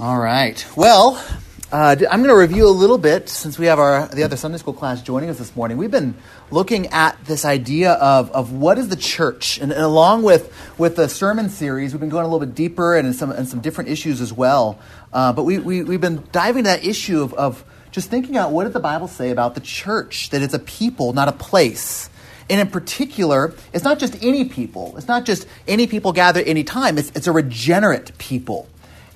All right. Well, uh, I'm going to review a little bit since we have our the other Sunday school class joining us this morning. We've been looking at this idea of, of what is the church, and, and along with with the sermon series, we've been going a little bit deeper and some and some different issues as well. Uh, but we, we we've been diving that issue of, of just thinking out what did the Bible say about the church? That it's a people, not a place. And in particular, it's not just any people. It's not just any people gather any time. It's, it's a regenerate people.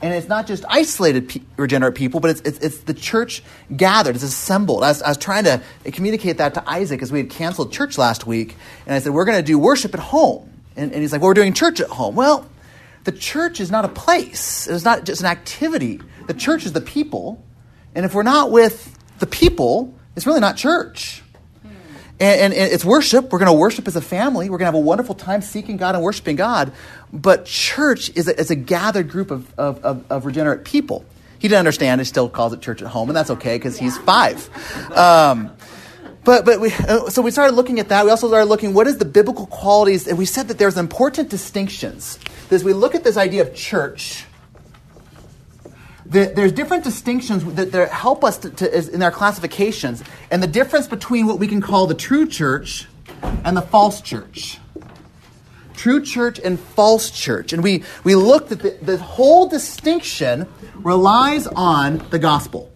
And it's not just isolated pe- regenerate people, but it's, it's, it's, the church gathered, it's assembled. I was, I was, trying to communicate that to Isaac as we had canceled church last week. And I said, We're going to do worship at home. And, and he's like, Well, we're doing church at home. Well, the church is not a place, it's not just an activity. The church is the people. And if we're not with the people, it's really not church. And, and, and, it's worship. We're going to worship as a family. We're going to have a wonderful time seeking God and worshiping God. But church is a, is a gathered group of, of, of, of, regenerate people. He didn't understand. He still calls it church at home, and that's okay because he's five. Um, but but we, uh, so we started looking at that. We also started looking what is the biblical qualities, and we said that there's important distinctions. As we look at this idea of church, the, there's different distinctions that, that help us to, to, in our classifications, and the difference between what we can call the true church and the false church. True church and false church. And we, we looked at the, the whole distinction relies on the gospel.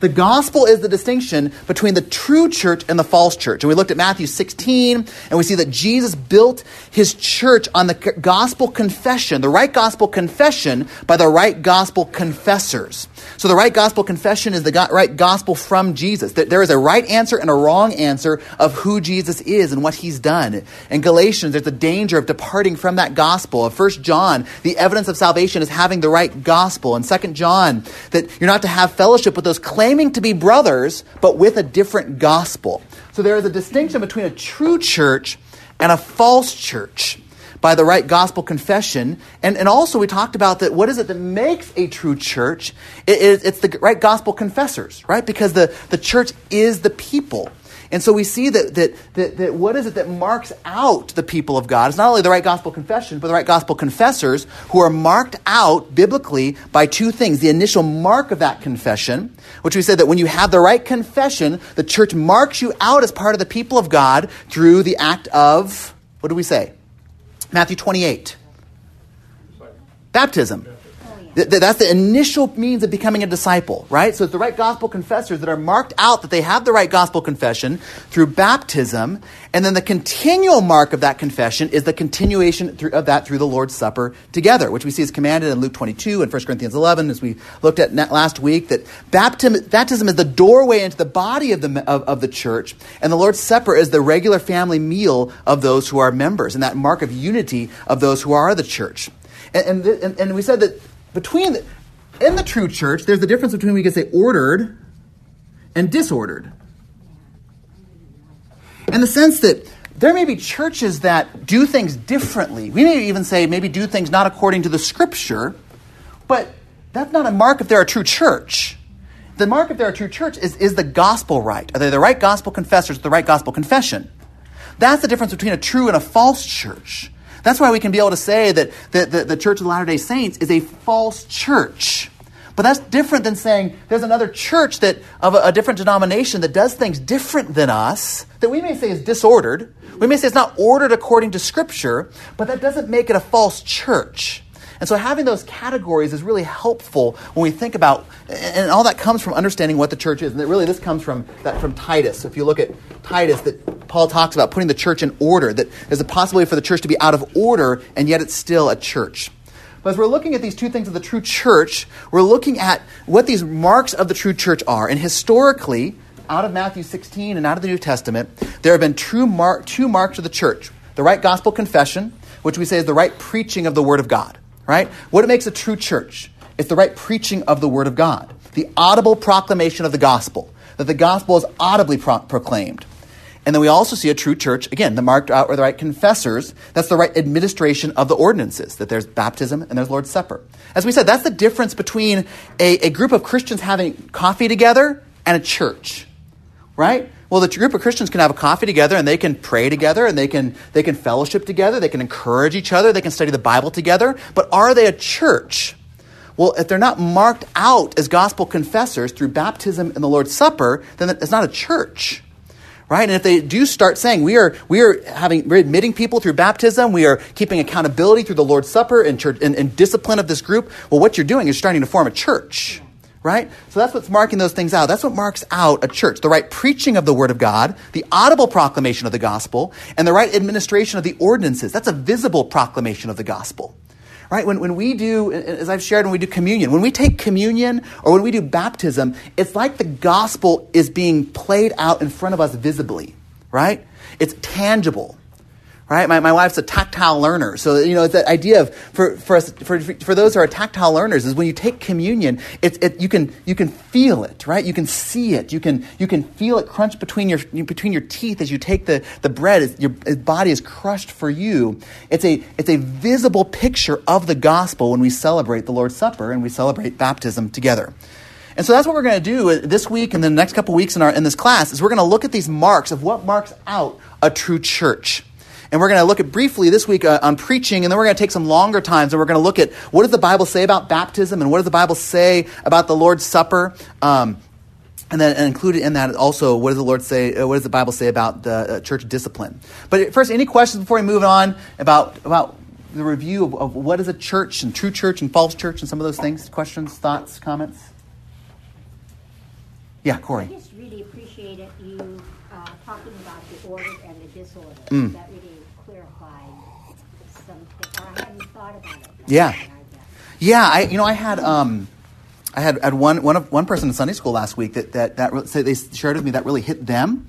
The gospel is the distinction between the true church and the false church. And we looked at Matthew 16, and we see that Jesus built his church on the gospel confession, the right gospel confession by the right gospel confessors. So the right gospel confession is the right gospel from Jesus. There is a right answer and a wrong answer of who Jesus is and what he's done. In Galatians, there's a danger of departing from that gospel. Of 1 John, the evidence of salvation is having the right gospel. In 2 John, that you're not to have fellowship with those claims claiming to be brothers, but with a different gospel. So there is a distinction between a true church and a false church by the right gospel confession. And, and also, we talked about that what is it that makes a true church? It, it, it's the right gospel confessors, right? Because the, the church is the people. And so we see that, that, that, that what is it that marks out the people of God? It's not only the right gospel confession, but the right gospel confessors who are marked out biblically by two things. The initial mark of that confession, which we said that when you have the right confession, the church marks you out as part of the people of God through the act of, what do we say? Matthew 28. Baptism. That's the initial means of becoming a disciple, right? So it's the right gospel confessors that are marked out that they have the right gospel confession through baptism. And then the continual mark of that confession is the continuation of that through the Lord's Supper together, which we see is commanded in Luke 22 and 1 Corinthians 11, as we looked at last week, that baptism, is the doorway into the body of the, of, of the church, and the Lord's Supper is the regular family meal of those who are members, and that mark of unity of those who are the church. And, and, and we said that between the, in the true church, there's the difference between we could say ordered and disordered. In the sense that there may be churches that do things differently. We may even say maybe do things not according to the scripture, but that's not a mark if they're a true church. The mark if they're a true church is, is the gospel right? Are they the right gospel confessors the right gospel confession? That's the difference between a true and a false church. That's why we can be able to say that, that, the Church of the Latter day Saints is a false church. But that's different than saying there's another church that of a, a, different denomination that does things different than us that we may say is disordered. We may say it's not ordered according to Scripture, but that doesn't make it a false church. And so having those categories is really helpful when we think about, and all that comes from understanding what the church is. And that really, this comes from that from Titus. If you look at Titus, that Paul talks about putting the church in order, that there's a possibility for the church to be out of order, and yet it's still a church. But as we're looking at these two things of the true church, we're looking at what these marks of the true church are. And historically, out of Matthew 16 and out of the New Testament, there have been true mar- two marks of the church the right gospel confession, which we say is the right preaching of the Word of God right? What makes a true church? It's the right preaching of the Word of God, the audible proclamation of the gospel, that the gospel is audibly pro- proclaimed. And then we also see a true church, again, the marked out or the right confessors. That's the right administration of the ordinances, that there's baptism and there's Lord's Supper. As we said, that's the difference between a, a group of Christians having coffee together and a church, right? Well, the group of Christians can have a coffee together and they can pray together and they can, they can fellowship together. They can encourage each other. They can study the Bible together. But are they a church? Well, if they're not marked out as gospel confessors through baptism and the Lord's Supper, then it's not a church. Right? And if they do start saying we are we are having we're admitting people through baptism, we are keeping accountability through the Lord's Supper and, church, and, and discipline of this group, well, what you're doing is starting to form a church right? So that's what's marking those things out. That's what marks out a church the right preaching of the Word of God, the audible proclamation of the gospel, and the right administration of the ordinances. That's a visible proclamation of the gospel. Right? When, when we do, as I've shared, when we do communion, when we take communion or when we do baptism, it's like the gospel is being played out in front of us visibly, right? It's tangible right? My, my wife's a tactile learner. So, you know, it's that idea of, for, for, us, for, for those who are tactile learners, is when you take communion, it's, it, you, can, you can feel it, right? You can see it. You can, you can feel it crunch between your, between your teeth as you take the, the bread. Your body is crushed for you. It's a, it's a visible picture of the gospel when we celebrate the Lord's Supper and we celebrate baptism together. And so that's what we're going to do uh, this week and the next couple weeks in, our, in this class is we're going to look at these marks of what marks out a true church. And we're going to look at briefly this week uh, on preaching, and then we're going to take some longer times, and we're going to look at what does the Bible say about baptism, and what does the Bible say about the Lord's Supper. Um, and then and included in that also, what does the Lord say? Uh, what does the Bible say about the uh, church discipline? But first, any questions before we move on about about the review of, of, what is a church and true church and false church and some of those things? Questions, thoughts, comments? Yeah, Corey. I just really appreciated you uh, talking about the order and the disorder. Mm. That really Yeah. Yeah, I you know I had um, I had, had one one of one person in Sunday school last week that that that so they shared with me that really hit them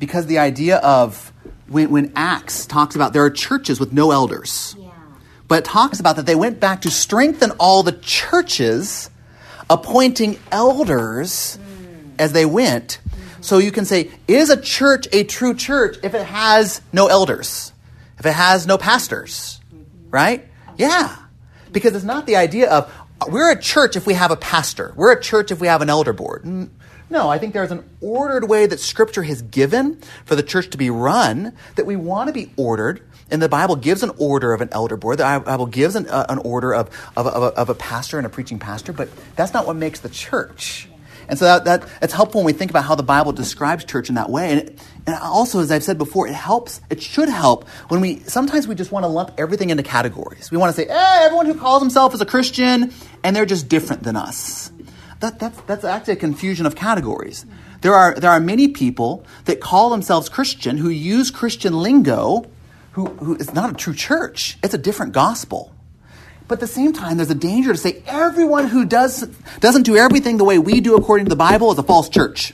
because the idea of when when Acts talks about there are churches with no elders, yeah. but it talks about that they went back to strengthen all the churches, appointing elders mm. as they went. Mm-hmm. So you can say, is a church a true church if it has no elders, if it has no pastors, mm-hmm. right? Yeah. Because it's not the idea of we're a church if we have a pastor, we're a church if we have an elder board. No, I think there's an ordered way that Scripture has given for the church to be run that we want to be ordered. And the Bible gives an order of an elder board. The Bible gives an, uh, an order of, of, of, a, of a pastor and a preaching pastor, but that's not what makes the church. And so that, that, it's helpful when we think about how the Bible describes church in that way. And, and also, as I've said before, it helps, it should help when we, sometimes we just want to lump everything into categories. We want to say, hey, everyone who calls himself is a Christian, and they're just different than us. That, that's, that's actually a confusion of categories. There are, there are many people that call themselves Christian who use Christian lingo who, who is not a true church. It's a different gospel. But at the same time, there's a danger to say everyone who does, doesn't do everything the way we do according to the Bible is a false church.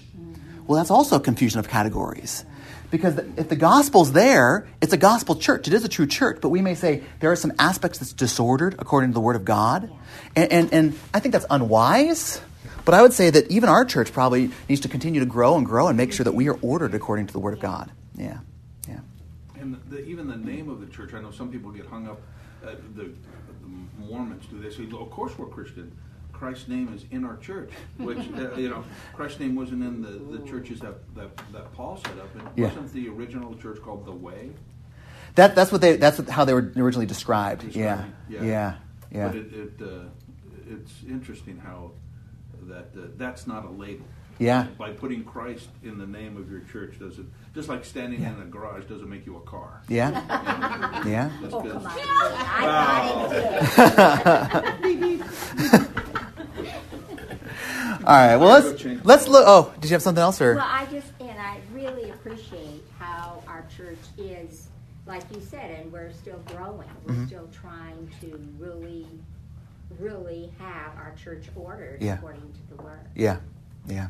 Well, that's also a confusion of categories. Because if the gospel's there, it's a gospel church. It is a true church. But we may say there are some aspects that's disordered according to the Word of God. And, and, and I think that's unwise. But I would say that even our church probably needs to continue to grow and grow and make sure that we are ordered according to the Word of God. Yeah. Yeah. And the, even the name of the church, I know some people get hung up. Uh, the Mormons do this. Say, of course, we're Christian. Christ's name is in our church, which uh, you know, Christ's name wasn't in the, the churches that, that, that Paul set up. And yeah. wasn't the original church called the Way? That, that's what they. That's how they were originally described. described yeah. yeah, yeah, yeah. But it, it uh, it's interesting how that uh, that's not a label. Yeah. By putting Christ in the name of your church doesn't just like standing yeah. in a garage doesn't make you a car. Yeah. yeah. Oh, come on. All right. Well, let's let's look. Oh, did you have something else, or? Well, I just and I really appreciate how our church is, like you said, and we're still growing. We're mm-hmm. still trying to really, really have our church ordered yeah. according to the word. Yeah. Yeah.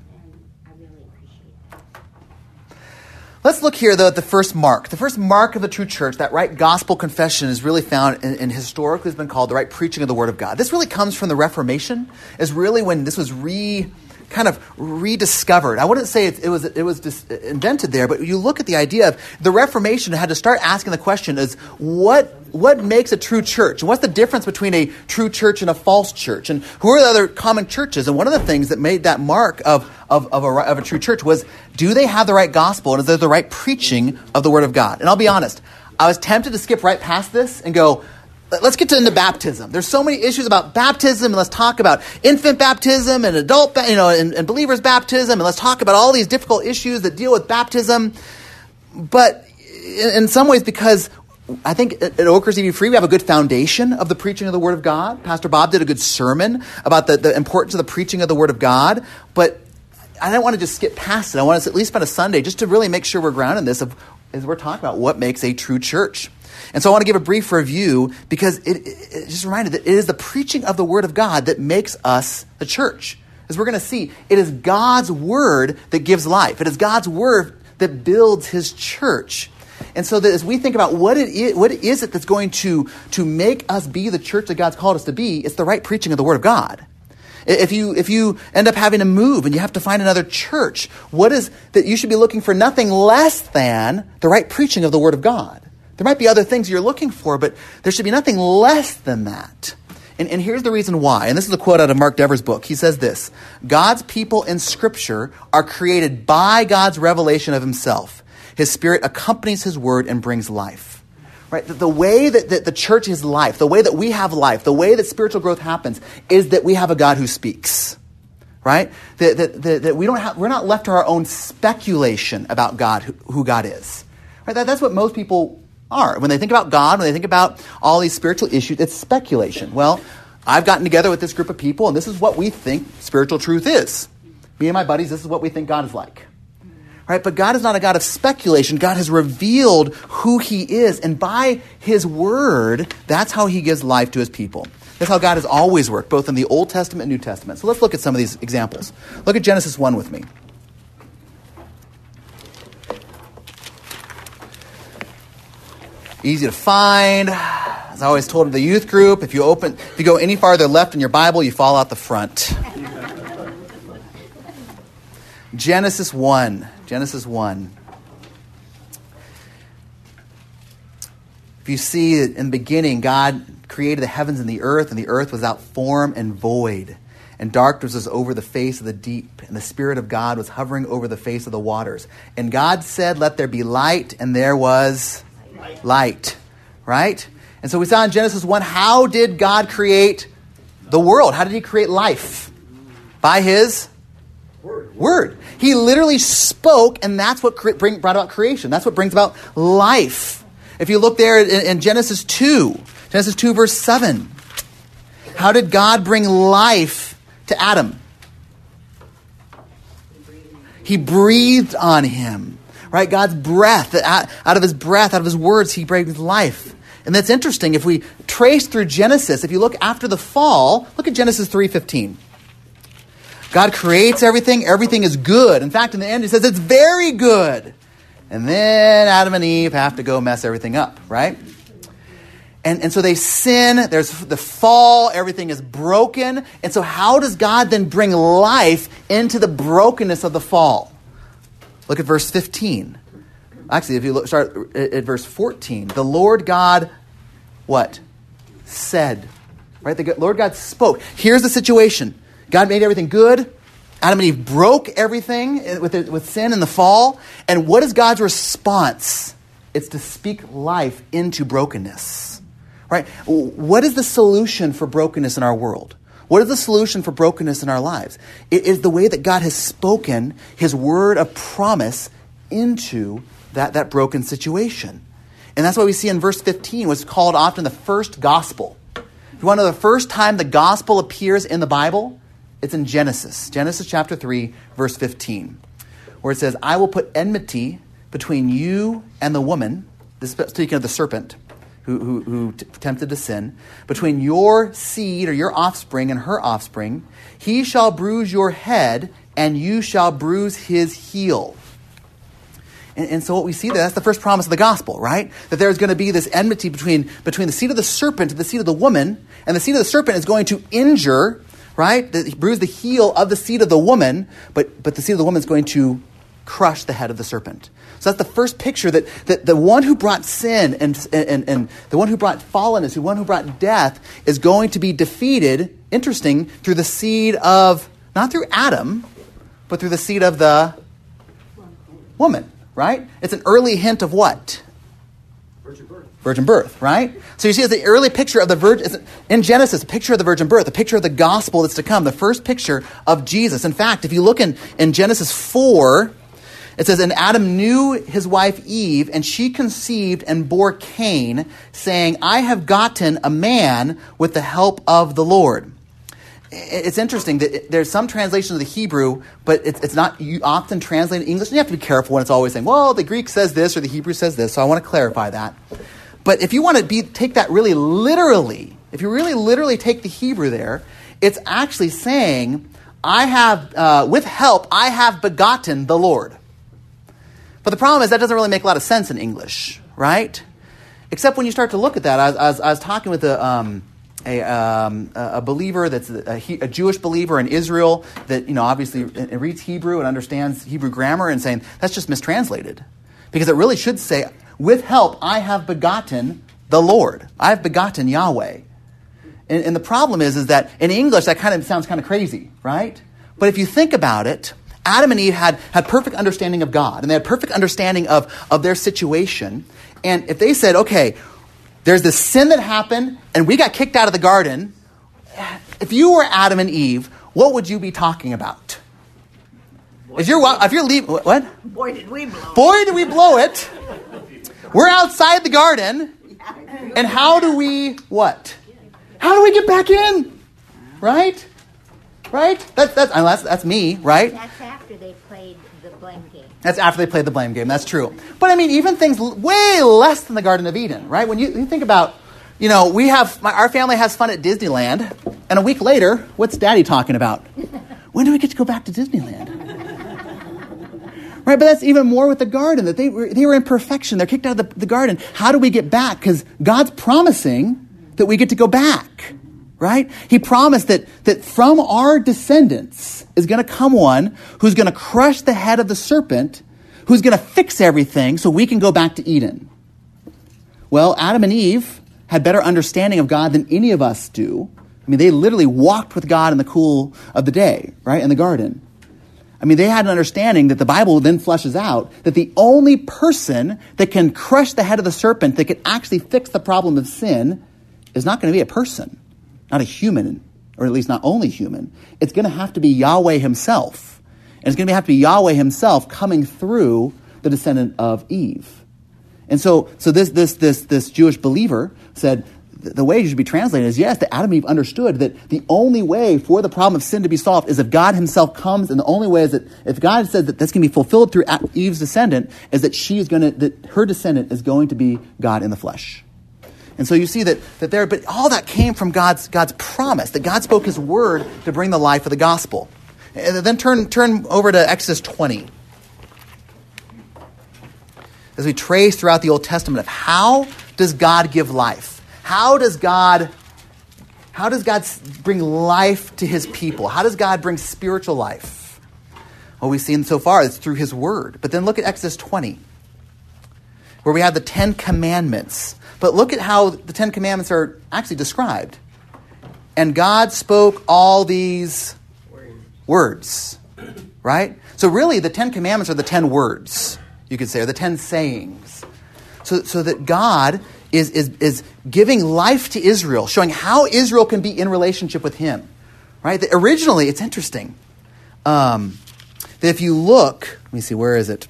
Let's look here, though, at the first mark. The first mark of the true church, that right gospel confession, is really found in, in historically has been called the right preaching of the Word of God. This really comes from the Reformation, is really when this was re kind of rediscovered. I wouldn't say it, it was it was dis- invented there, but you look at the idea of the Reformation had to start asking the question: is what what makes a true church? What's the difference between a true church and a false church? And who are the other common churches? And one of the things that made that mark of, of, of, a, of a true church was do they have the right gospel and is there the right preaching of the Word of God? And I'll be honest, I was tempted to skip right past this and go, let's get to into baptism. There's so many issues about baptism, and let's talk about infant baptism and adult, you know, and, and believers' baptism, and let's talk about all these difficult issues that deal with baptism. But in, in some ways, because I think at Oak Ridge Free, we have a good foundation of the preaching of the Word of God. Pastor Bob did a good sermon about the, the importance of the preaching of the Word of God. But I don't want to just skip past it. I want us at least spend a Sunday just to really make sure we're grounded in this of, as we're talking about what makes a true church. And so I want to give a brief review because it, it, it just reminded that it is the preaching of the Word of God that makes us the church. As we're going to see, it is God's Word that gives life. It is God's Word that builds His church. And so that as we think about what it is, what is it that's going to, to make us be the church that God's called us to be, it's the right preaching of the Word of God. If you, if you end up having to move and you have to find another church, what is that you should be looking for nothing less than the right preaching of the Word of God. There might be other things you're looking for, but there should be nothing less than that. And, and here's the reason why. And this is a quote out of Mark Dever's book. He says this God's people in Scripture are created by God's revelation of Himself. His Spirit accompanies His word and brings life. Right? The, the way that, that the church is life, the way that we have life, the way that spiritual growth happens is that we have a God who speaks. Right? That, that, that, that we don't have, we're not left to our own speculation about God, who, who God is. Right? That, that's what most people are. When they think about God, when they think about all these spiritual issues, it's speculation. Well, I've gotten together with this group of people, and this is what we think spiritual truth is. Me and my buddies, this is what we think God is like. Right? But God is not a God of speculation. God has revealed who He is, and by His Word, that's how He gives life to His people. That's how God has always worked, both in the Old Testament and New Testament. So let's look at some of these examples. Look at Genesis 1 with me. Easy to find. As I always told the youth group, if you open, if you go any farther left in your Bible, you fall out the front. Genesis 1. Genesis 1. If you see in the beginning, God created the heavens and the earth, and the earth was without form and void. And darkness was over the face of the deep, and the Spirit of God was hovering over the face of the waters. And God said, Let there be light, and there was light. Right? And so we saw in Genesis 1 how did God create the world? How did He create life? By His Word. He literally spoke, and that's what bring, brought about creation. That's what brings about life. If you look there in, in Genesis 2, Genesis 2, verse 7, how did God bring life to Adam? He breathed on him right? God's breath, uh, out of his breath, out of his words, he brings life. And that's interesting. If we trace through Genesis, if you look after the fall, look at Genesis 3.15. God creates everything. Everything is good. In fact, in the end, he says it's very good. And then Adam and Eve have to go mess everything up, right? And, and so they sin, there's the fall, everything is broken. And so, how does God then bring life into the brokenness of the fall? Look at verse 15. Actually, if you look, start at verse 14, the Lord God, what? Said. Right? The Lord God spoke. Here's the situation God made everything good. Adam and Eve broke everything eh, with, with sin and the fall. And what is God's response? It's to speak life into brokenness. Right? What is the solution for brokenness in our world? What is the solution for brokenness in our lives? It is the way that God has spoken his word of promise into that, that broken situation. And that's why we see in verse 15 what's called often the first gospel. If you want to know the first time the gospel appears in the Bible, it's in Genesis, Genesis chapter 3, verse 15, where it says, I will put enmity between you and the woman, this speaking of the serpent, who, who, who t- tempted to sin, between your seed or your offspring and her offspring. He shall bruise your head, and you shall bruise his heel. And, and, so what we see there, that's the first promise of the gospel, right? That there's going to be this enmity between, between the seed of the serpent and the seed of the woman, and the seed of the serpent is going to injure, right? The, bruise the heel of the seed of the woman, but, but the seed of the woman is going to crush the head of the serpent. So that's the first picture that, that the one who brought sin and, and, and the one who brought fallenness, the one who brought death, is going to be defeated, interesting, through the seed of, not through Adam, but through the seed of the woman, right? It's an early hint of what? Virgin birth. Virgin birth, right? So you see, it's the early picture of the virgin in Genesis, a picture of the virgin birth, a picture of the gospel that's to come, the first picture of Jesus. In fact, if you look in, in Genesis 4, it says, And Adam knew his wife Eve, and she conceived and bore Cain, saying, I have gotten a man with the help of the Lord. It's interesting that there's some translations of the Hebrew, but it's, it's not often translated in English. And you have to be careful when it's always saying, well, the Greek says this or the Hebrew says this. So I want to clarify that. But if you want to be, take that really literally, if you really literally take the Hebrew there, it's actually saying, I have, uh, with help, I have begotten the Lord. But the problem is that doesn't really make a lot of sense in English, right? Except when you start to look at that. I, I, was, I was, talking with a, um, a, um, a, believer that's a, a, Jewish believer in Israel that, you know, obviously reads Hebrew and understands Hebrew grammar and saying that's just mistranslated. Because it really should say, with help, I have begotten the Lord. I have begotten Yahweh. And, and the problem is, is that in English, that kind of sounds kind of crazy, right? But if you think about it, Adam and Eve had, had perfect understanding of God, and they had perfect understanding of, of their situation. And if they said, okay, there's this sin that happened, and we got kicked out of the garden, if you were Adam and Eve, what would you be talking about? Boy, if you're if you're leaving, what? Boy, did we blow! Boy, did we blow it! We're outside the garden, and how do we what? How do we get back in? Right? Right? That's that's oh, that's, that's me, right? That's after they played the blame game. That's after they played the blame game. That's true. But I mean, even things way less than the Garden of Eden, right? When you, you think about, you know, we have my, our family has fun at Disneyland, and a week later, what's Daddy talking about? when do we get to go back to Disneyland? right, but that's even more with the garden that they were, they were in perfection. They're kicked out of the, the garden. How do we get back? Because God's promising that we get to go back right? He promised that, that from our descendants is going to come one who's going to crush the head of the serpent, who's going to fix everything so we can go back to Eden. Well, Adam and Eve had better understanding of God than any of us do. I mean, they literally walked with God in the cool of the day, right, in the garden. I mean, they had an understanding that the Bible then fleshes out that the only person that can crush the head of the serpent, that can actually fix the problem of sin, is not going to be a person not a human, or at least not only human. It's going to have to be Yahweh himself. And it's going to have to be Yahweh himself coming through the descendant of Eve. And so, so this, this, this, this Jewish believer said, the way it should be translated is yes, that Adam and Eve understood that the only way for the problem of sin to be solved is if God Himself comes, and the only way is that if God says that that's going to be fulfilled through Eve's descendant, is that she is going to, that her descendant is going to be God in the flesh. And so you see that, that there, but all that came from God's, God's promise, that God spoke his word to bring the life of the gospel. And then turn, turn over to Exodus 20. As we trace throughout the Old Testament of how does God give life? How does God how does God bring life to his people? How does God bring spiritual life? Well, we've seen so far it's through his word. But then look at Exodus 20, where we have the Ten Commandments. But look at how the Ten Commandments are actually described. And God spoke all these words, right? So, really, the Ten Commandments are the ten words, you could say, or the ten sayings. So, so that God is, is, is giving life to Israel, showing how Israel can be in relationship with Him, right? That originally, it's interesting um, that if you look, let me see, where is it?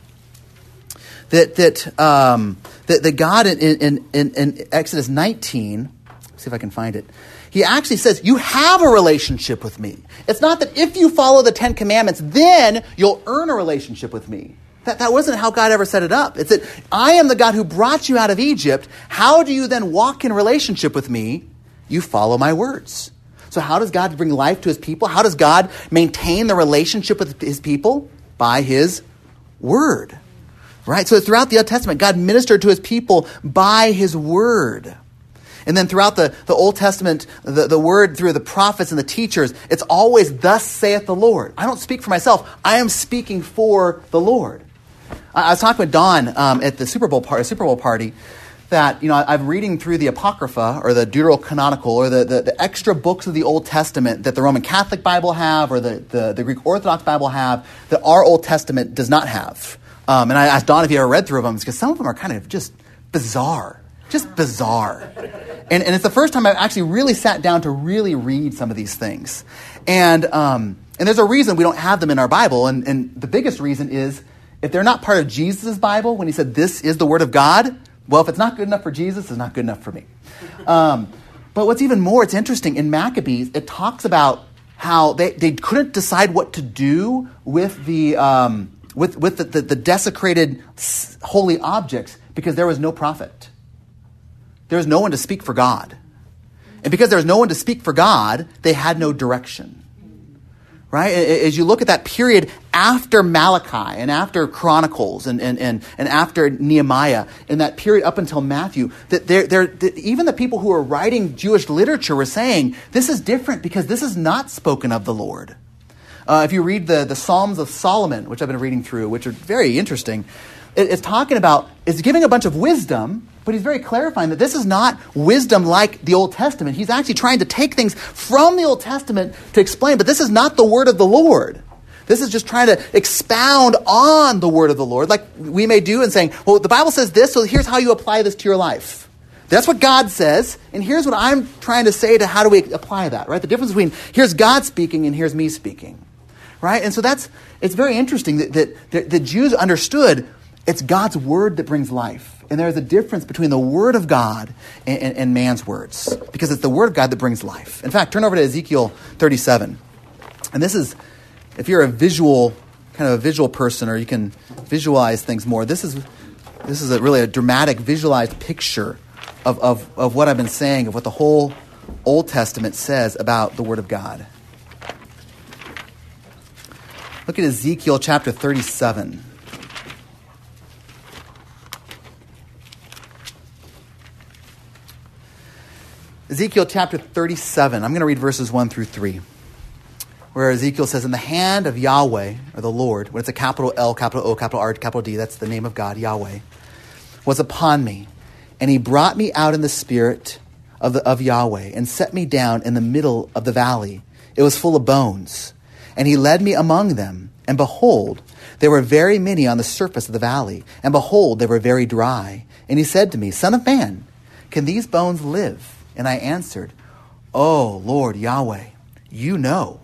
That, that, um, that, that God in, in, in, in Exodus 19, see if I can find it, he actually says, You have a relationship with me. It's not that if you follow the Ten Commandments, then you'll earn a relationship with me. That, that wasn't how God ever set it up. It's that I am the God who brought you out of Egypt. How do you then walk in relationship with me? You follow my words. So, how does God bring life to his people? How does God maintain the relationship with his people? By his word. Right? So throughout the Old Testament, God ministered to his people by his word. And then throughout the, the Old Testament, the, the word through the prophets and the teachers, it's always, Thus saith the Lord. I don't speak for myself, I am speaking for the Lord. I, I was talking with Don um, at the Super Bowl, par- Super Bowl party that, you know, I, I'm reading through the Apocrypha or the Deuterocanonical or the, the, the extra books of the Old Testament that the Roman Catholic Bible have or the, the, the Greek Orthodox Bible have that our Old Testament does not have. Um, and I asked Don if he ever read through them because some of them are kind of just bizarre. Just bizarre. And, and it's the first time I've actually really sat down to really read some of these things. And, um, and there's a reason we don't have them in our Bible. And, and the biggest reason is if they're not part of Jesus' Bible, when he said, This is the Word of God, well, if it's not good enough for Jesus, it's not good enough for me. Um, but what's even more, it's interesting, in Maccabees, it talks about how they, they couldn't decide what to do with the, um, with, with the, the, the desecrated holy objects because there was no prophet. There was no one to speak for God. And because there was no one to speak for God, they had no direction. Right? As you look at that period after Malachi and after Chronicles and, and, and, and after Nehemiah, in that period up until Matthew, that they're, they're, that even the people who are writing Jewish literature were saying, this is different because this is not spoken of the Lord. Uh, if you read the, the Psalms of Solomon, which I've been reading through, which are very interesting, it, it's talking about, it's giving a bunch of wisdom, but he's very clarifying that this is not wisdom like the Old Testament. He's actually trying to take things from the Old Testament to explain, but this is not the word of the Lord. This is just trying to expound on the word of the Lord, like we may do, and saying, well, the Bible says this, so here's how you apply this to your life. That's what God says, and here's what I'm trying to say to how do we apply that, right? The difference between here's God speaking and here's me speaking, right? And so that's, it's very interesting that, that, that the Jews understood it's God's word that brings life. And there's a difference between the word of God and, and, and man's words, because it's the word of God that brings life. In fact, turn over to Ezekiel 37. And this is, if you're a visual, kind of a visual person, or you can visualize things more, this is, this is a really a dramatic, visualized picture of, of, of what I've been saying, of what the whole Old Testament says about the Word of God. Look at Ezekiel chapter 37. Ezekiel chapter 37. I'm going to read verses 1 through 3. Where Ezekiel says, In the hand of Yahweh, or the Lord, when it's a capital L, capital O, capital R, capital D, that's the name of God, Yahweh, was upon me. And he brought me out in the spirit of, the, of Yahweh and set me down in the middle of the valley. It was full of bones. And he led me among them. And behold, there were very many on the surface of the valley. And behold, they were very dry. And he said to me, Son of man, can these bones live? And I answered, Oh, Lord Yahweh, you know.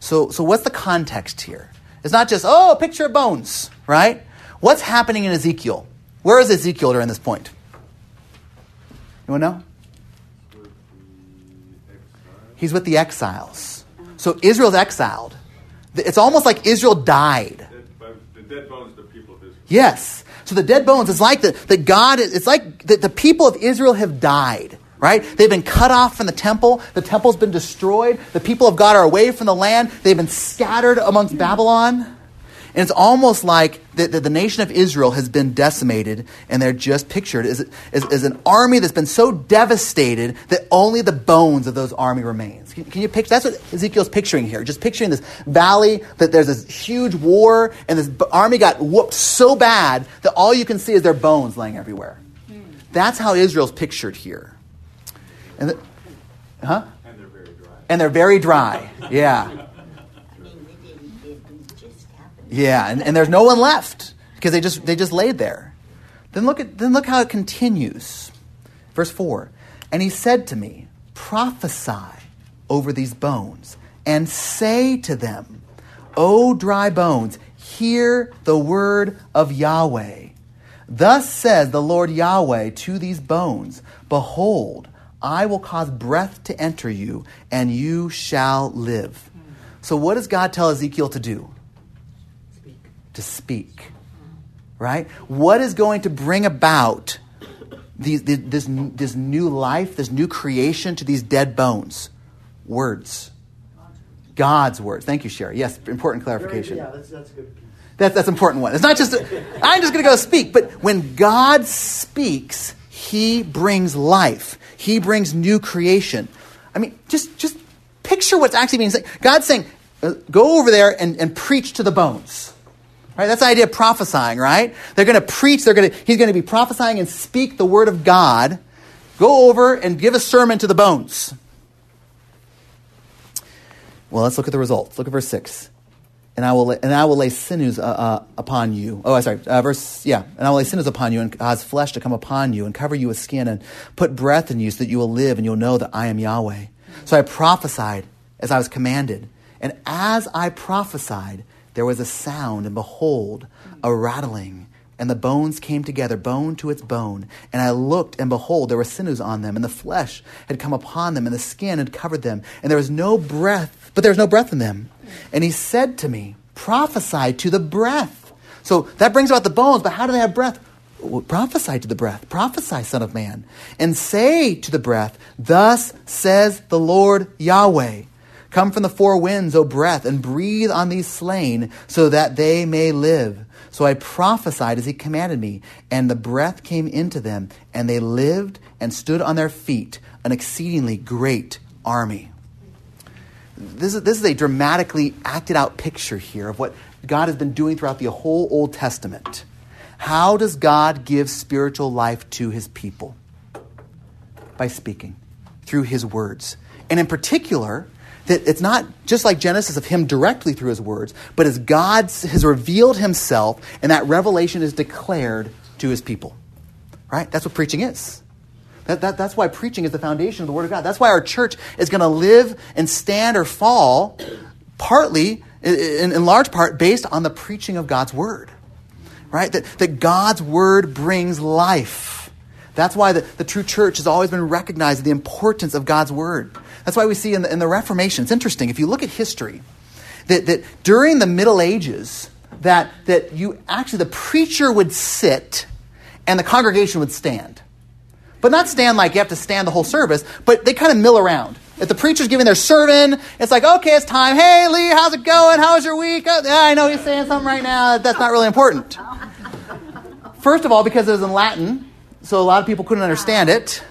So, so what's the context here? It's not just, oh, picture of bones, right? What's happening in Ezekiel? Where is Ezekiel during this point? You want to know? He's with the exiles. So Israel's exiled. It's almost like Israel died. The dead bones, the people of Israel. Yes. So the dead bones, it's like that the God, it's like the, the people of Israel have died, right? They've been cut off from the temple. The temple's been destroyed. The people of God are away from the land. They've been scattered amongst Babylon. And it's almost like the, the, the nation of Israel has been decimated, and they're just pictured as, as, as an army that's been so devastated that only the bones of those army remains. Can, can you picture? That's what Ezekiel's picturing here. Just picturing this valley that there's this huge war, and this army got whooped so bad that all you can see is their bones laying everywhere. That's how Israel's pictured here. And the, huh? And they're very dry. And they're very dry. Yeah. I mean, it didn't, it didn't just happen. Yeah, and, and there's no one left because they just they just laid there. Then look at then look how it continues. Verse 4. And he said to me, Prophesy over these bones, and say to them, O dry bones, hear the word of Yahweh. Thus says the Lord Yahweh to these bones Behold, I will cause breath to enter you, and you shall live. So, what does God tell Ezekiel to do? To speak. Right? What is going to bring about these, this, this new life, this new creation to these dead bones? Words. God's words. Thank you, Sherry. Yes, important clarification. Yeah, that's, that's a good piece. That's that's an important one. It's not just I'm just going to go speak, but when God speaks, He brings life. He brings new creation. I mean, just just picture what's actually being said. God's saying, uh, "Go over there and, and preach to the bones." Right? That's the idea of prophesying, right? They're going to preach, they're going to, he's going to be prophesying and speak the word of God. Go over and give a sermon to the bones. Well, let's look at the results. Look at verse 6 and I will and I will lay sinews uh, uh, upon you. Oh, sorry, uh, verse yeah. And I will lay sinews upon you and cause flesh to come upon you and cover you with skin and put breath in you so that you will live and you'll know that I am Yahweh. So I prophesied as I was commanded, and as I prophesied, there was a sound, and behold, a rattling. And the bones came together, bone to its bone. And I looked, and behold, there were sinews on them, and the flesh had come upon them, and the skin had covered them. And there was no breath, but there was no breath in them. And he said to me, Prophesy to the breath. So that brings about the bones, but how do they have breath? Prophesy to the breath. Prophesy, Son of Man. And say to the breath, Thus says the Lord Yahweh. Come from the four winds, O breath, and breathe on these slain, so that they may live. So I prophesied as he commanded me, and the breath came into them, and they lived and stood on their feet, an exceedingly great army. This is, this is a dramatically acted out picture here of what God has been doing throughout the whole Old Testament. How does God give spiritual life to his people? By speaking through his words. And in particular, that it's not just like Genesis of him directly through his words, but as God has revealed himself and that revelation is declared to his people. Right? That's what preaching is. That, that, that's why preaching is the foundation of the Word of God. That's why our church is going to live and stand or fall, partly, in, in large part, based on the preaching of God's Word. Right? That, that God's Word brings life. That's why the, the true church has always been recognizing the importance of God's Word. That's why we see in the, in the Reformation, it's interesting, if you look at history, that, that during the Middle Ages, that, that you actually, the preacher would sit and the congregation would stand. But not stand like you have to stand the whole service, but they kind of mill around. If the preacher's giving their sermon, it's like, okay, it's time. Hey, Lee, how's it going? How's your week? Oh, I know he's saying something right now. That's not really important. First of all, because it was in Latin, so a lot of people couldn't understand it.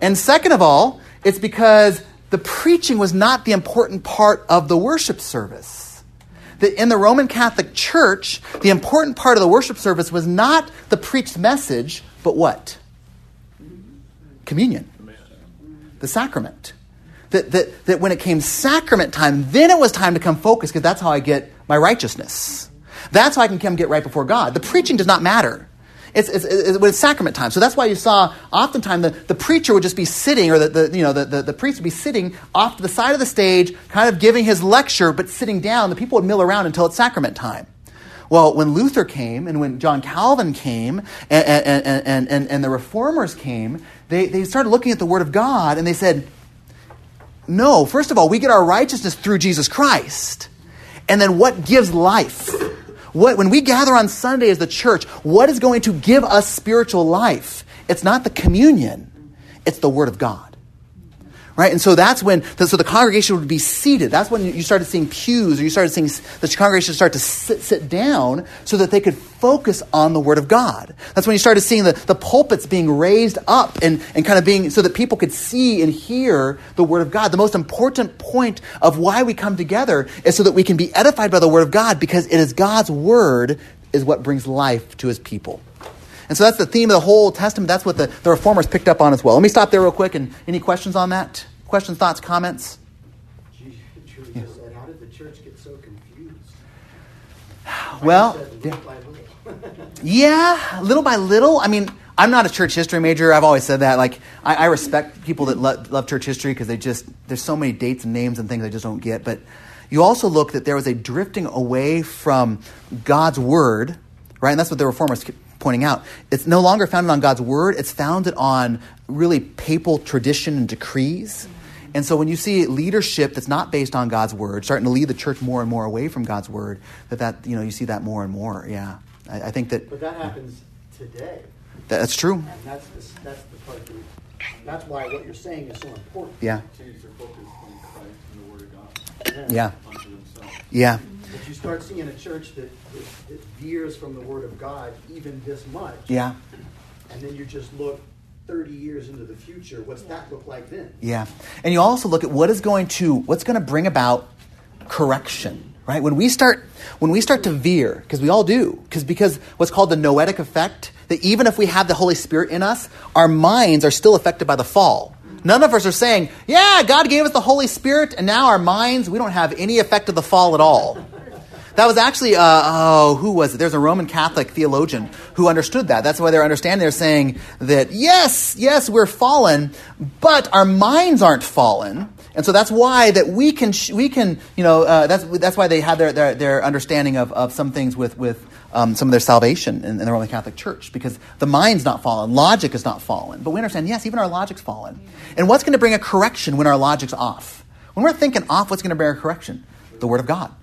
And second of all, it's because the preaching was not the important part of the worship service. That in the Roman Catholic Church, the important part of the worship service was not the preached message, but what? communion, the sacrament. That, that, that when it came sacrament time, then it was time to come focus because that's how I get my righteousness. That's how I can come get right before God. The preaching does not matter. It's, it's, it's, it's sacrament time. So that's why you saw oftentimes the, the preacher would just be sitting, or the, the, you know, the, the, the priest would be sitting off to the side of the stage, kind of giving his lecture, but sitting down. The people would mill around until it's sacrament time. Well, when Luther came and when John Calvin came and, and, and, and, and the reformers came, they, they started looking at the Word of God and they said, no, first of all, we get our righteousness through Jesus Christ. And then what gives life? What, when we gather on Sunday as the church, what is going to give us spiritual life? It's not the communion, it's the Word of God. Right? And so that's when, so the congregation would be seated. That's when you started seeing pews, or you started seeing the congregation start to sit, sit down so that they could focus on the Word of God. That's when you started seeing the, the pulpits being raised up and, and kind of being, so that people could see and hear the Word of God. The most important point of why we come together is so that we can be edified by the Word of God because it is God's Word is what brings life to His people. And so that's the theme of the whole Testament. That's what the, the reformers picked up on as well. Let me stop there real quick. And any questions on that? Questions, thoughts, comments? Yeah. said, how did the church get so confused? Well, said, yeah. little by little. yeah, little by little. I mean, I'm not a church history major. I've always said that. Like, I, I respect people that lo- love church history because they just, there's so many dates and names and things I just don't get. But you also look that there was a drifting away from God's word, right? And that's what the reformers pointing out. It's no longer founded on God's word, it's founded on really papal tradition and decrees. And so when you see leadership that's not based on God's word, starting to lead the church more and more away from God's word, that, that you know, you see that more and more. Yeah. I, I think that. But that happens today. That, that's true. And that's the, that's the part that, that's why what you're saying is so important. Yeah. Change their focus from Christ and the Word of God Yeah. unto themselves. Yeah. But you start seeing a church that, that, that veers from the Word of God even this much. Yeah. And then you just look 30 years into the future. What's that look like then? Yeah. And you also look at what is going to what's going to bring about correction, right? right? When we start, when we start to veer, because we all do, because because what's called the noetic effect, that even if we have the Holy Spirit in us, our minds are still affected by the fall. None of us are saying, "Yeah, God gave us the Holy Spirit, and now our minds we don't have any effect of the fall at all." That was actually, uh, oh, who was it? There's a Roman Catholic theologian who understood that. That's why they're understanding. They're saying that yes, yes, we're fallen, but our minds aren't fallen. And so that's why that we can, we can, you know, uh, that's, that's why they have their, their, their understanding of, of some things with, with um, some of their salvation in, in, the Roman Catholic Church because the mind's not fallen, logic is not fallen. But we understand, yes, even our logic's fallen. And what's going to bring a correction when our logic's off? When we're thinking off, what's going to bring a correction? The Word of God.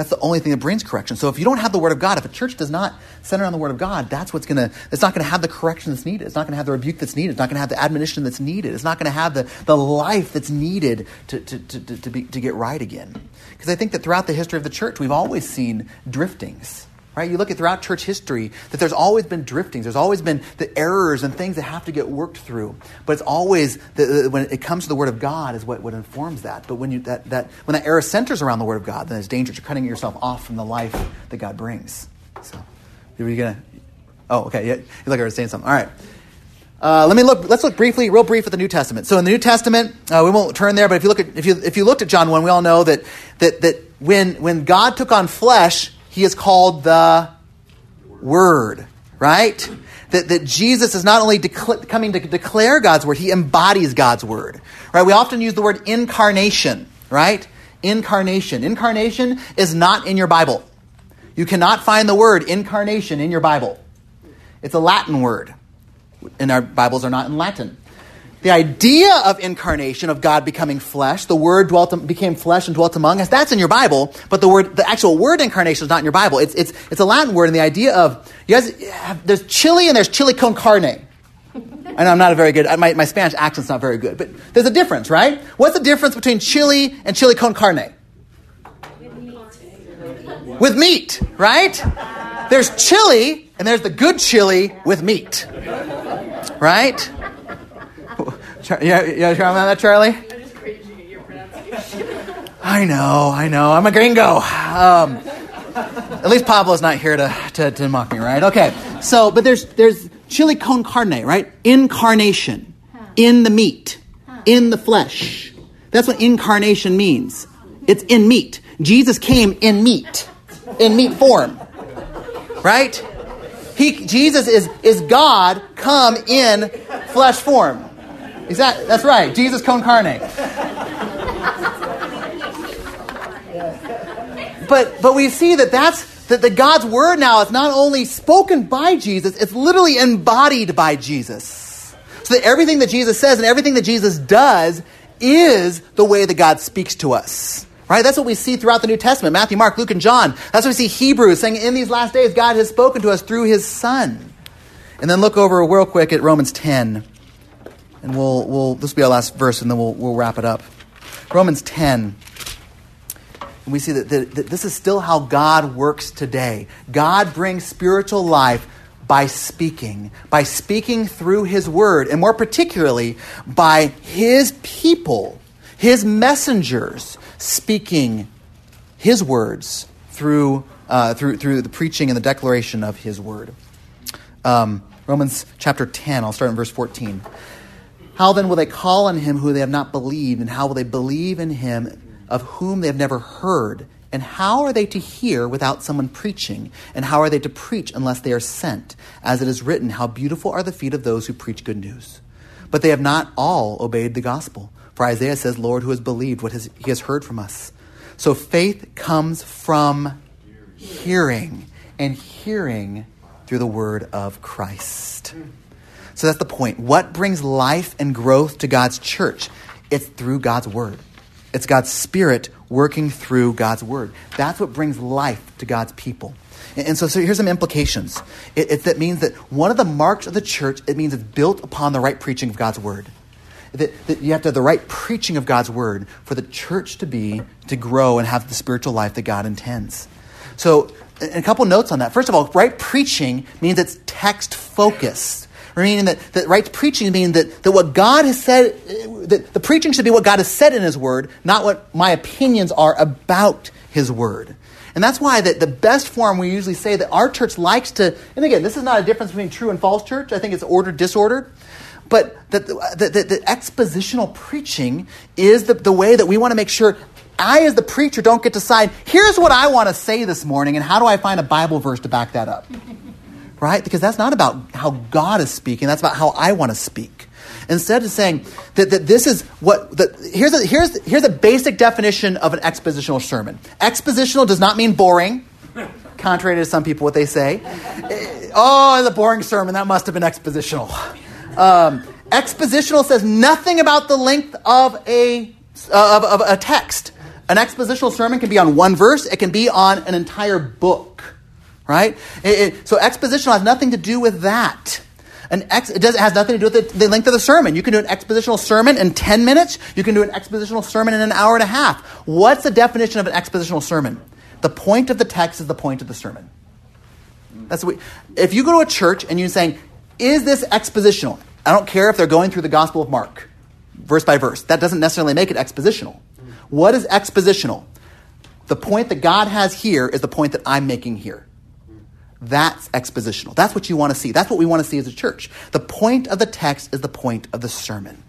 That's the only thing that brings correction. So if you don't have the Word of God, if a church does not center on the Word of God, that's what's going to, it's not going to have the correction that's needed. It's not going to have the rebuke that's needed. It's not going to have the admonition that's needed. It's not going to have the, the life that's needed to, to, to, to, be, to get right again. Because I think that throughout the history of the church, we've always seen driftings. Right? You look at throughout church history that there's always been driftings. There's always been the errors and things that have to get worked through. But it's always the, when it comes to the Word of God is what, what informs that. But when you that, that when that error centers around the Word of God, then it's dangerous. You're cutting yourself off from the life that God brings. So, are you gonna? Oh, okay. Yeah, you look like I was saying something. All right. Uh, let me look. Let's look briefly, real brief, at the New Testament. So in the New Testament, uh, we won't turn there, but if you look at if you if you looked at John one, we all know that that that when when God took on flesh, he is called the Word, right? That, that Jesus is not only coming to declare God's Word, he embodies God's Word, right? We often use the word incarnation, right? Incarnation. Incarnation is not in your Bible. You cannot find the word incarnation in your Bible. It's a Latin word, and our Bibles are not in Latin. The idea of incarnation, of God becoming flesh, the word dwelt, became flesh and dwelt among us, that's in your Bible, but the word, the actual word incarnation is not in your Bible. It's, it's, it's a Latin word, and the idea of, you guys, have, there's chili and there's chili con carne. I know I'm not a very good, my, my Spanish accent's not very good, but there's a difference, right? What's the difference between chili and chili con carne? With meat, right? There's chili, and there's the good chili with meat, right? Yeah, yeah, that, Charlie. I know, I know. I'm a gringo. Um, at least Pablo's not here to, to, to, mock me, right? Okay. So, but there's there's chili con carne, right? Incarnation, in the meat, in the flesh. That's what incarnation means. It's in meat. Jesus came in meat, in meat form, right? He, Jesus is is God come in flesh form. Exactly. That's right. Jesus con carne. but but we see that that's that the God's word now is not only spoken by Jesus, it's literally embodied by Jesus. So that everything that Jesus says and everything that Jesus does is the way that God speaks to us. Right? That's what we see throughout the New Testament. Matthew, Mark, Luke, and John. That's what we see Hebrews saying in these last days, God has spoken to us through his Son. And then look over real quick at Romans 10 and we'll, we'll this will be our last verse, and then we'll, we'll wrap it up. Romans 10. And we see that, that, that this is still how God works today. God brings spiritual life by speaking, by speaking through His Word, and more particularly by His people, His messengers, speaking His words through, uh, through, through the preaching and the declaration of His Word. Um, Romans chapter 10, I'll start in verse 14. How then will they call on him who they have not believed? And how will they believe in him of whom they have never heard? And how are they to hear without someone preaching? And how are they to preach unless they are sent? As it is written, How beautiful are the feet of those who preach good news. But they have not all obeyed the gospel. For Isaiah says, Lord, who has believed what has, he has heard from us? So faith comes from hearing, and hearing through the word of Christ. So that's the point. What brings life and growth to God's church? It's through God's word. It's God's spirit working through God's word. That's what brings life to God's people. And, and so, so here's some implications. It, it, that means that one of the marks of the church, it means it's built upon the right preaching of God's word. That, that you have to have the right preaching of God's word for the church to be, to grow and have the spiritual life that God intends. So, a couple notes on that. First of all, right preaching means it's text focused. Meaning that, that right preaching means that, that what God has said, that the preaching should be what God has said in His Word, not what my opinions are about His Word. And that's why that the best form we usually say that our church likes to, and again, this is not a difference between true and false church. I think it's ordered, disordered. But that the, the, the, expositional preaching is the, the way that we want to make sure I, as the preacher, don't get to decide, here's what I want to say this morning, and how do I find a Bible verse to back that up? Right? Because that's not about how God is speaking, that's about how I want to speak. Instead of saying that, that this is what, the, here's, a, here's, here's a basic definition of an expositional sermon. Expositional does not mean boring, contrary to some people what they say. oh, the boring sermon, that must have been expositional. Um, expositional says nothing about the length of a, uh, of, of a text. An expositional sermon can be on one verse, it can be on an entire book, right? It, it, so expositional has nothing to do with that. An ex, it, does, it has nothing to do with the, the, length of the sermon. You can do an expositional sermon in 10 minutes. You can do an expositional sermon in an hour and a half. What's the definition of an expositional sermon? The point of the text is the point of the sermon. That's what we, if you go to a church and you're saying, is this expositional? I don't care if they're going through the Gospel of Mark, verse by verse. That doesn't necessarily make it expositional. What is expositional? The point that God has here is the point that I'm making here. That's expositional. That's what you want to see. That's what we want to see as a church. The point of the text is the point of the sermon.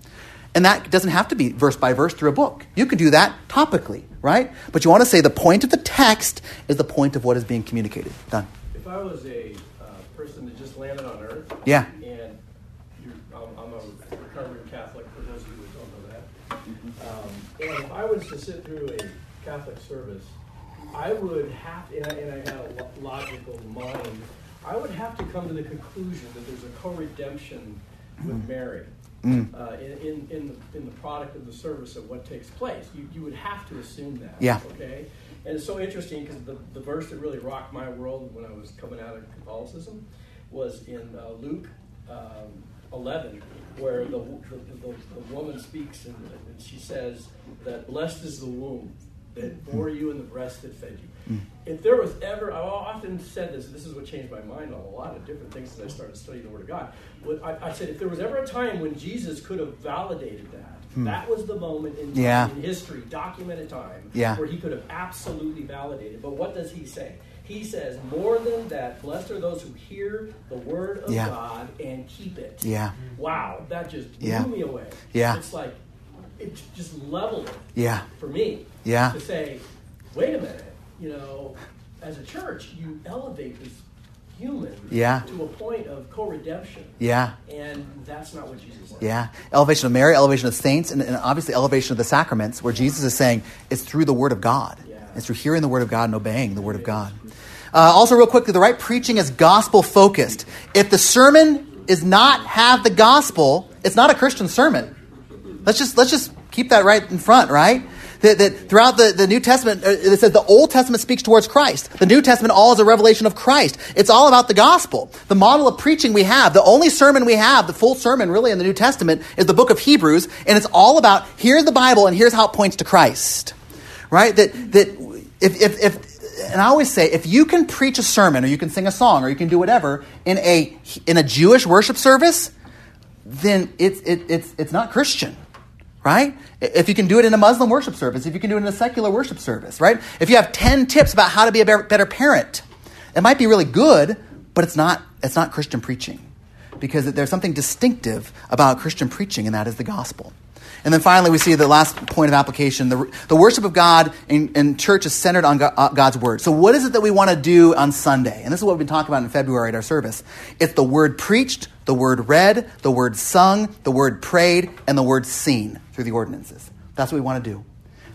And that doesn't have to be verse by verse through a book. You can do that topically, right? But you want to say the point of the text is the point of what is being communicated. Done. If I was a uh, person that just landed on earth, yeah, and I'm, I'm, a recovering Catholic for those of you who don't know that, um, and if I was to sit through a Catholic service I would have, and I, and I had a logical mind, I would have to come to the conclusion that there's a co-redemption with mm. Mary. Mm. Uh, in, in, the, in the product of the service of what takes place. You, you would have to assume that. Yeah. Okay? And it's so interesting because the, the verse that really rocked my world when I was coming out of Catholicism was in uh, Luke um, 11, where the, the, the, the woman speaks and, and she says that blessed is the womb that bore you and the breast that fed you. Mm. If there was ever, I've often said this, this is what changed my mind on a lot of different things as I started studying the Word of God. I, I said, if there was ever a time when Jesus could have validated that, mm. that was the moment in, yeah. in history, documented time, yeah. where he could have absolutely validated. But what does he say? He says, more than that, blessed are those who hear the word of yeah. God and keep it. Yeah. Wow, that just blew me away. Yeah. It's like, it just leveled it yeah. for me. Yeah. To say, wait a minute, you know, as a church, you elevate this human yeah. to a point of co-redemption. Yeah. And that's not what Jesus said. Yeah. Elevation of Mary, elevation of saints, and, and, obviously elevation of the sacraments, where Jesus is saying it's through the Word of God. Yeah. It's through hearing the Word of God and obeying the Word of God. Uh, also, real quickly, the right preaching is gospel focused. If the sermon is not have the gospel, it's not a Christian sermon. Let's just let's just keep that right in front, right? That, that throughout the, the New Testament, uh, it says the Old Testament speaks towards Christ. The New Testament all is a revelation of Christ. It's all about the gospel. The model of preaching we have, the only sermon we have, the full sermon really in the New Testament, is the book of Hebrews, and it's all about here's the Bible and here's how it points to Christ. Right? That, that if, if, if and I always say, if you can preach a sermon or you can sing a song or you can do whatever in a, in a Jewish worship service, then it's, it, it's, it's not Christian right? If you can do it in a Muslim worship service, if you can do it in a secular worship service, right? If you have 10 tips about how to be a better parent, it might be really good, but it's not, it's not Christian preaching because there's something distinctive about Christian preaching, and that is the gospel. And then finally, we see the last point of application. The, the worship of God in, in church is centered on uh, God's word. So, what is it that we want to do on Sunday? And this is what we've been talking about in February at our service. It's the word preached, the word read, the word sung, the word prayed, and the word seen through the ordinances. That's what we want to do.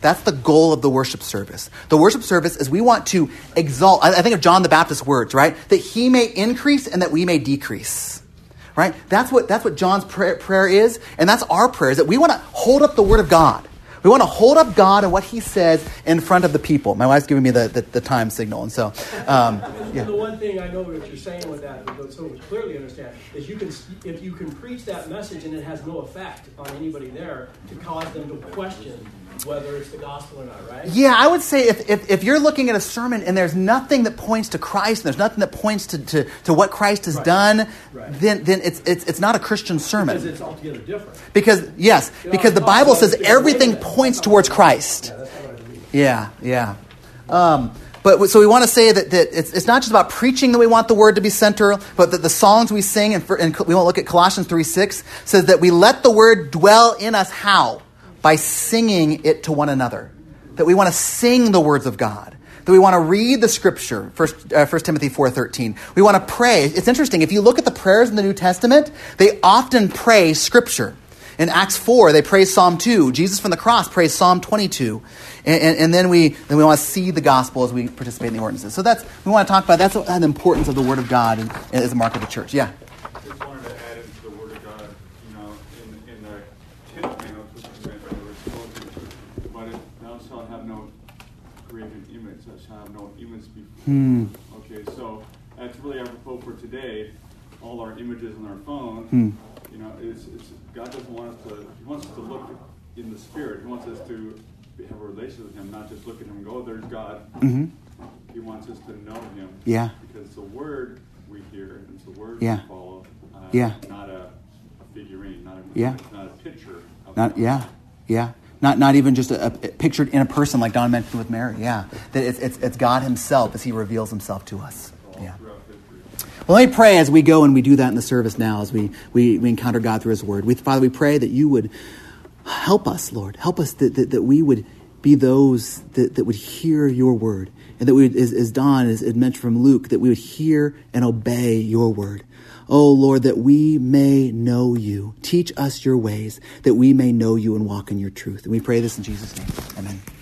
That's the goal of the worship service. The worship service is we want to exalt. I think of John the Baptist's words, right? That he may increase and that we may decrease. Right? That's what, that's what John's prayer, prayer is, and that's our prayer, is that we want to hold up the Word of God. We want to hold up God and what He says in front of the people. My wife's giving me the, the, the time signal, and so um, yeah. The one thing I know what you're saying with that, but so clearly understand, is you can if you can preach that message and it has no effect on anybody there to cause them to question whether it's the gospel or not, right? Yeah, I would say if, if, if you're looking at a sermon and there's nothing that points to Christ and there's nothing that points to, to, to what Christ has Right. done, Right. then, then it's, it's, it's not a Christian sermon. Because it's altogether different. Because, yes, You know, because the Bible says everything points towards Christ. Yeah, that's not what I believe. Yeah, yeah. Um, but so we want to say that, that it's, it's not just about preaching that we want the word to be center, but that the songs we sing, and, for, and we won't look at Colossians 3 6, says that we let the word dwell in us how? By singing it to one another. That we want to sing the words of God. That we want to read the scripture, 1, uh, 1 Timothy 4.13. We want to pray. It's interesting, if you look at the prayers in the New Testament, they often pray scripture. In Acts 4, they praise Psalm 2. Jesus from the cross prays Psalm 22. And, and, and then we then we want to see the gospel as we participate in the ordinances. So that's we want to talk about that's the importance of the Word of God as a mark of the church. Yeah. Just wanted to add into the Word of God, you know, in, in the tenth commandment, which is meant by the word spoken, but it, thou shalt have no graven image, thou shalt have no image before. Hmm. Okay, so that's really apropos for today. All our images on our phone, Hmm. you know, it's, it's God doesn't want us to. He wants us to look in the Spirit. He wants us to have a relationship with Him, not just look at Him and go, "There's God." hmm He wants us to know Him. Yeah. Because the Word we hear and it's the Word Yeah. we follow. Uh, Yeah. Not a, a figurine. Not a, Yeah. Not a picture. Of Not yeah, yeah. Not not even just a, a pictured in a person like Don mentioned with Mary. Yeah. That it's, it's it's God Himself as He reveals Himself to us. Yeah. Well, let me pray as we go and we do that in the service now, as we, we, we encounter God through His Word. We, Father, we pray that you would help us, Lord. Help us that, that, that we would be those that, that would hear your word. And that we would, as, as Don has mentioned from Luke, that we would hear and obey your word. Oh, Lord, that we may know you. Teach us your ways, that we may know you and walk in your truth. And we pray this in Jesus' name. Amen.